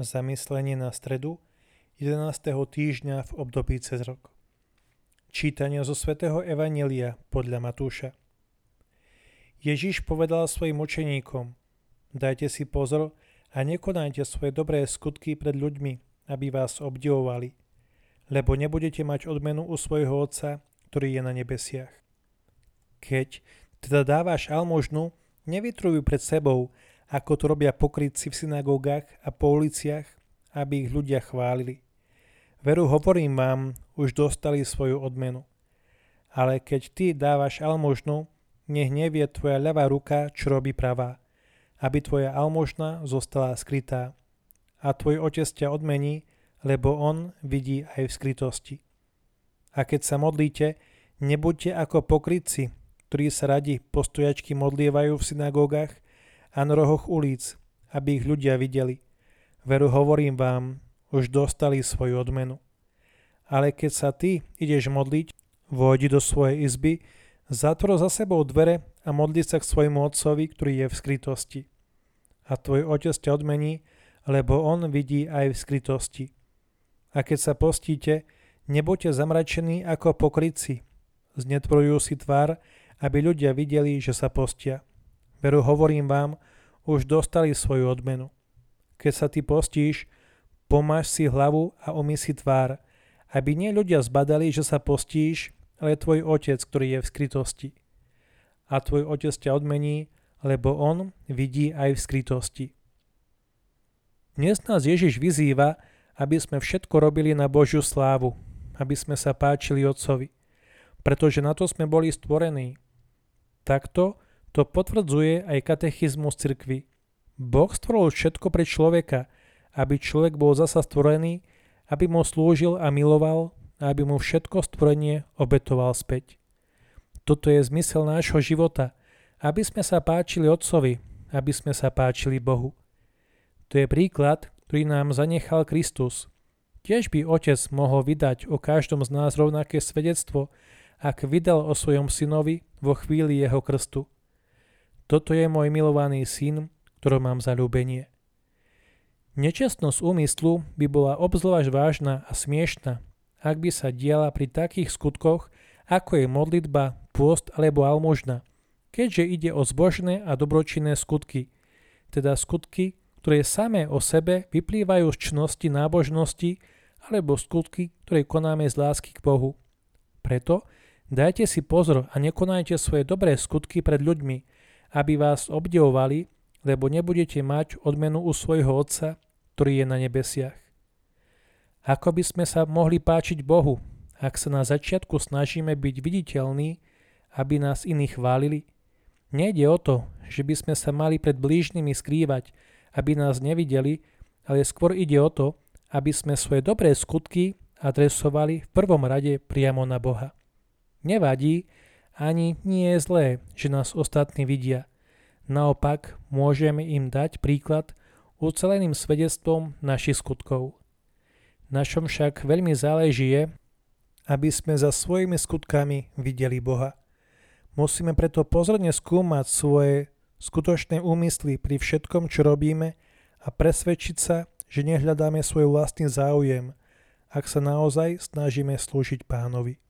Zamyslenie na stredu 11. týždňa v období cez rok. Čítanie zo svätého Evanelia podľa Matúša. Ježiš povedal svojim učeníkom, dajte si pozor a nekonajte svoje dobré skutky pred ľuďmi, aby vás obdivovali, lebo nebudete mať odmenu u svojho Otca, ktorý je na nebesiach. Keď teda dávaš almožnu, nevytrujú pred sebou, ako to robia pokrytci v synagógach a po uliciach, aby ich ľudia chválili. Veru hovorím vám, už dostali svoju odmenu. Ale keď ty dávaš almožnu, nech nevie tvoja ľavá ruka, čo robí pravá, aby tvoja almožna zostala skrytá. A tvoj otec ťa odmení, lebo on vidí aj v skrytosti. A keď sa modlíte, nebuďte ako pokrytci, ktorí sa radi postojačky modlievajú v synagógach a na rohoch ulic, aby ich ľudia videli. Veru hovorím vám, už dostali svoju odmenu. Ale keď sa ty ideš modliť, vojdi do svojej izby, zatvor za sebou dvere a modli sa k svojmu otcovi, ktorý je v skrytosti. A tvoj otec ťa odmení, lebo on vidí aj v skrytosti. A keď sa postíte, nebuďte zamračení ako pokryci. Znetvorujú si tvár, aby ľudia videli, že sa postia. Veru hovorím vám, už dostali svoju odmenu. Keď sa ty postíš, pomáš si hlavu a umy si tvár, aby nie ľudia zbadali, že sa postíš, ale tvoj otec, ktorý je v skrytosti. A tvoj otec ťa odmení, lebo on vidí aj v skrytosti. Dnes nás Ježiš vyzýva, aby sme všetko robili na Božiu slávu, aby sme sa páčili Otcovi, pretože na to sme boli stvorení. Takto to potvrdzuje aj katechizmus cirkvy. Boh stvoril všetko pre človeka, aby človek bol zasa stvorený, aby mu slúžil a miloval a aby mu všetko stvorenie obetoval späť. Toto je zmysel nášho života, aby sme sa páčili Otcovi, aby sme sa páčili Bohu. To je príklad, ktorý nám zanechal Kristus. Tiež by Otec mohol vydať o každom z nás rovnaké svedectvo, ak vydal o svojom synovi vo chvíli jeho krstu. Toto je môj milovaný syn, ktorom mám zalúbenie. Nečestnosť úmyslu by bola obzvlášť vážna a smiešna, ak by sa diala pri takých skutkoch, ako je modlitba, pôst alebo almožna, keďže ide o zbožné a dobročinné skutky, teda skutky, ktoré samé o sebe vyplývajú z čnosti nábožnosti alebo skutky, ktoré konáme z lásky k Bohu. Preto dajte si pozor a nekonajte svoje dobré skutky pred ľuďmi, aby vás obdivovali, lebo nebudete mať odmenu u svojho Otca, ktorý je na nebesiach. Ako by sme sa mohli páčiť Bohu, ak sa na začiatku snažíme byť viditeľní, aby nás iní chválili? Nejde o to, že by sme sa mali pred blížnymi skrývať, aby nás nevideli, ale skôr ide o to, aby sme svoje dobré skutky adresovali v prvom rade priamo na Boha. Nevadí, ani nie je zlé, že nás ostatní vidia. Naopak, môžeme im dať príklad uceleným svedectvom našich skutkov. Našom však veľmi záleží je, aby sme za svojimi skutkami videli Boha. Musíme preto pozorne skúmať svoje skutočné úmysly pri všetkom, čo robíme a presvedčiť sa, že nehľadáme svoj vlastný záujem, ak sa naozaj snažíme slúžiť pánovi.